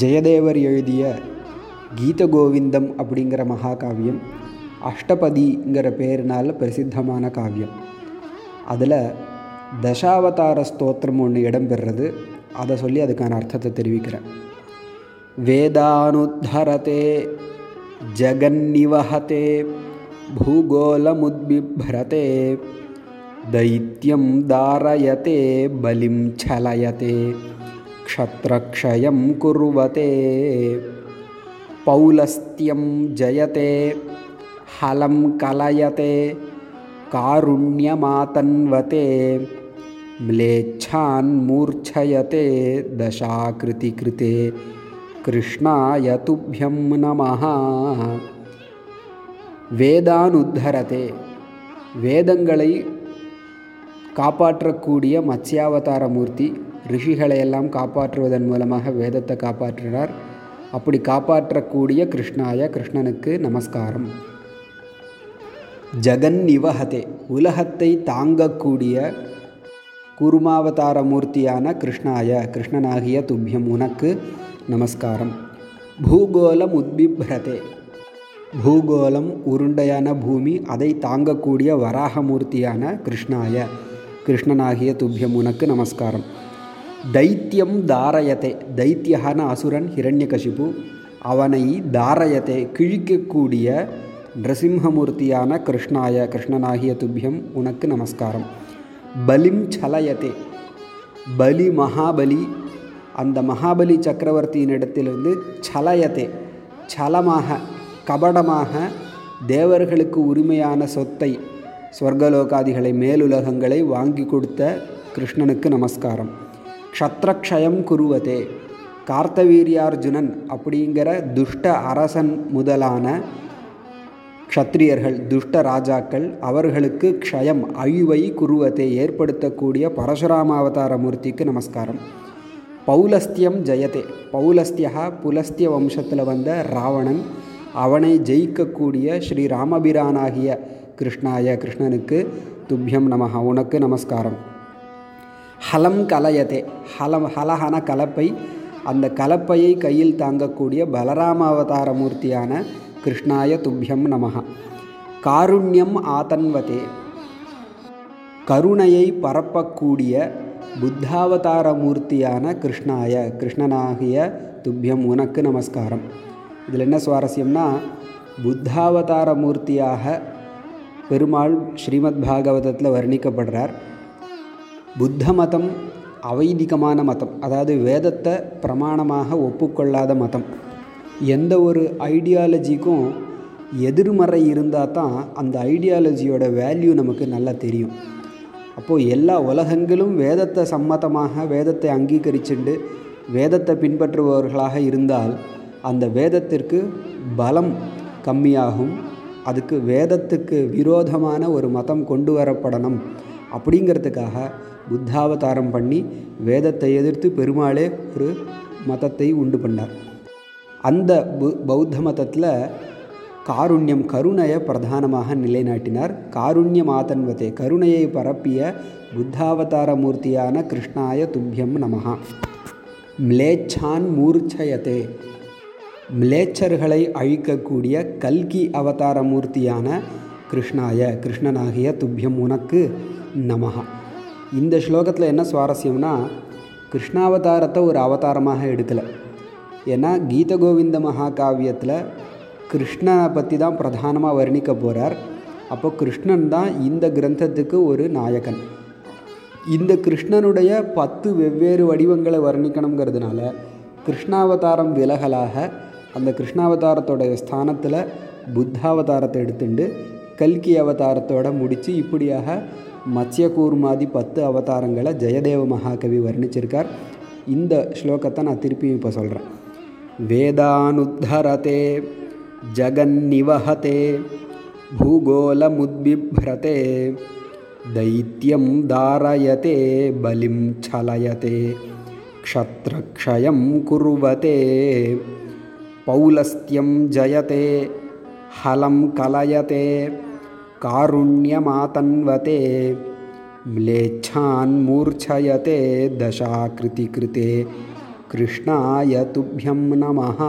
ஜெயதேவர் எழுதிய கீத கோவிந்தம் அப்படிங்கிற மகாகாவியம் அஷ்டபதிங்கிற பேரினால் பிரசித்தமான காவியம் அதில் தசாவதார ஸ்தோத்திரம் ஒன்று இடம்பெறுறது அதை சொல்லி அதுக்கான அர்த்தத்தை தெரிவிக்கிறேன் வேதானுத்தரதே ஜகன்னிவஹதே भूगोलमुद्बिभ्रते दैत्यं दारयते बलिं छलयते क्षत्रक्षयं कुर्वते पौलस्त्यं जयते हलं कलयते कारुण्यमातन्वते म्लेच्छान् मूर्छयते दशाकृतिकृते कृष्णाय तुभ्यं नमः வேதானுத்தரதே வேதங்களை காப்பாற்றக்கூடிய மத்ஸ்யாவதார மூர்த்தி ரிஷிகளை எல்லாம் காப்பாற்றுவதன் மூலமாக வேதத்தை காப்பாற்றினார். அப்படி காப்பாற்றக்கூடிய கிருஷ்ணாய கிருஷ்ணனுக்கு நமஸ்காரம். ஜகன் நிவஹதே உலகத்தை தாங்கக்கூடிய குருமாவதார மூர்த்தியான கிருஷ்ணாய கிருஷ்ணனாகிய துப்பியம் உனக்கு நமஸ்காரம். பூகோலம் உத்பிப்ரதே பூகோளம் உருண்டையான பூமி அதை தாங்கக்கூடிய வராகமூர்த்தியான கிருஷ்ணாய கிருஷ்ணனாகிய துப்பியம் உனக்கு நமஸ்காரம். தைத்தியம் தாரயத்தை தைத்தியகான அசுரன் ஹிரண்யகசிபு அவனை தாரயத்தை கிழிக்கக்கூடிய நரசிம்ஹமூர்த்தியான கிருஷ்ணாய கிருஷ்ணனாகிய துப்பியம் உனக்கு நமஸ்காரம் பலிம் சலயத்தே பலி மகாபலி அந்த மகாபலி சக்கரவர்த்தியினிடத்திலிருந்து சலயத்தே சலமாக கபடமாக தேவர்களுக்கு உரிமையான சொத்தை ஸ்வர்கலோகாதிகளை மேலுலகங்களை வாங்கி கொடுத்த கிருஷ்ணனுக்கு நமஸ்காரம். க்ஷத்ரக்ஷயம் குருவதே. கார்த்தவீரியார்ஜுனன் அப்படிங்கிற துஷ்ட அரசன் முதலான க்ஷத்ரியர்கள் துஷ்ட ராஜாக்கள் அவர்களுக்கு க்ஷயம் அழிவை குருவத்தை ஏற்படுத்தக்கூடிய பரசுராமாவதார மூர்த்திக்கு நமஸ்காரம். பௌலஸ்தியம் ஜெயதே. பௌலஸ்தியா புலஸ்திய வம்சத்தில் வந்த ராவணன் அவனை ஜெயிக்கக்கூடிய ஸ்ரீ ராமபிரானாகிய கிருஷ்ணாய கிருஷ்ணனுக்கு துப்பியம் நமஹா. உனக்கு நமஸ்காரம். ஹலம் கலயதே. ஹலம் ஹலஹன கலப்பை. அந்த கலப்பையை கையில் தாங்கக்கூடிய பலராம அவதார மூர்த்தியான கிருஷ்ணாய துப்பியம் நமஹ. காருண்யம் ஆதன்வதே. கருணையை பரப்பக்கூடிய புத்தாவதார மூர்த்தியான கிருஷ்ணாய கிருஷ்ணனாகிய துப்பியம் உனக்கு நமஸ்காரம். இதில் என்ன சுவாரஸ்யம்னா புத்தாவதார மூர்த்தியாக பெருமாள் ஸ்ரீமத் பாகவதத்தில் வர்ணிக்கப்படுறார். புத்த மதம் அவைதிகமான மதம் அதாவது வேதத்தை பிரமாணமாக ஒப்புக்கொள்ளாத மதம். எந்த ஒரு ஐடியாலஜிக்கும் எதிர்மறை இருந்தால் தான் அந்த ஐடியாலஜியோட வேல்யூ நமக்கு நல்லா தெரியும். அப்போது எல்லா உலகங்களும் வேதத்தை சம்மதமாக வேதத்தை அங்கீகரிச்சுண்டு வேதத்தை பின்பற்றுபவர்களாக இருந்தால் அந்த வேதத்திற்கு பலம் கம்மியாகும். அதுக்கு வேதத்துக்கு விரோதமான ஒரு மதம் கொண்டு வரப்படணும். அப்படிங்கிறதுக்காக புத்தாவதாரம் பண்ணி வேதத்தை எதிர்த்து பெருமாளே ஒரு மதத்தை உண்டு பண்ணார். அந்த பு பௌத்த மதத்தில் காருண்யம் கருணையை பிரதானமாக நிலைநாட்டினார். காருண்ய மாதன்வதே கருணையை பரப்பிய புத்தாவதார மூர்த்தியான கிருஷ்ணாய துப்பியம் நமகா மிளேச்சான் மூர்ச்சயத்தே மிளேச்சர்களை அழிக்கக்கூடிய கல்கி அவதார மூர்த்தியான கிருஷ்ணாய கிருஷ்ணனாகிய துப்பியம் உனக்கு நமகா இந்த ஸ்லோகத்தில் என்ன சுவாரஸ்யம்னா கிருஷ்ணாவதாரத்தை ஒரு அவதாரமாக எடுக்கலை. ஏன்னா கீத கோவிந்த மகாகாவியத்தில் கிருஷ்ணனை பற்றி தான் பிரதானமாக வர்ணிக்க போகிறார் அப்போ கிருஷ்ணன் தான் இந்த கிரந்தத்துக்கு ஒரு நாயகன். இந்த கிருஷ்ணனுடைய பத்து வெவ்வேறு வடிவங்களை வர்ணிக்கணுங்கிறதுனால கிருஷ்ணாவதாரம் விலகலாக அந்த கிருஷ்ணாவதாரத்தோடைய ஸ்தானத்தில் புத்தாவதாரத்தை எடுத்துட்டு கல்கி அவதாரத்தோட முடித்து இப்படியாக மத்யகூர்மாதி பத்து அவதாரங்களை ஜெயதேவ மகாகவி வர்ணிச்சிருக்கார் இந்த ஸ்லோகத்தை நான் திருப்பியும் இப்போ சொல்கிறேன் வேதானுத்தரதே ஜகன்னிவஹதே भूगोलमुद्बिभ्रते दैत्यं दारयते बलिं छलयते क्षत्रक्षयं कुर्वते पौलस्त्यं जयते हलं कलयते कारुण्यमातन्वते म्लेच्छान् मूर्छयते दशाकृतिकृते कृष्णाय तुभ्यं नमः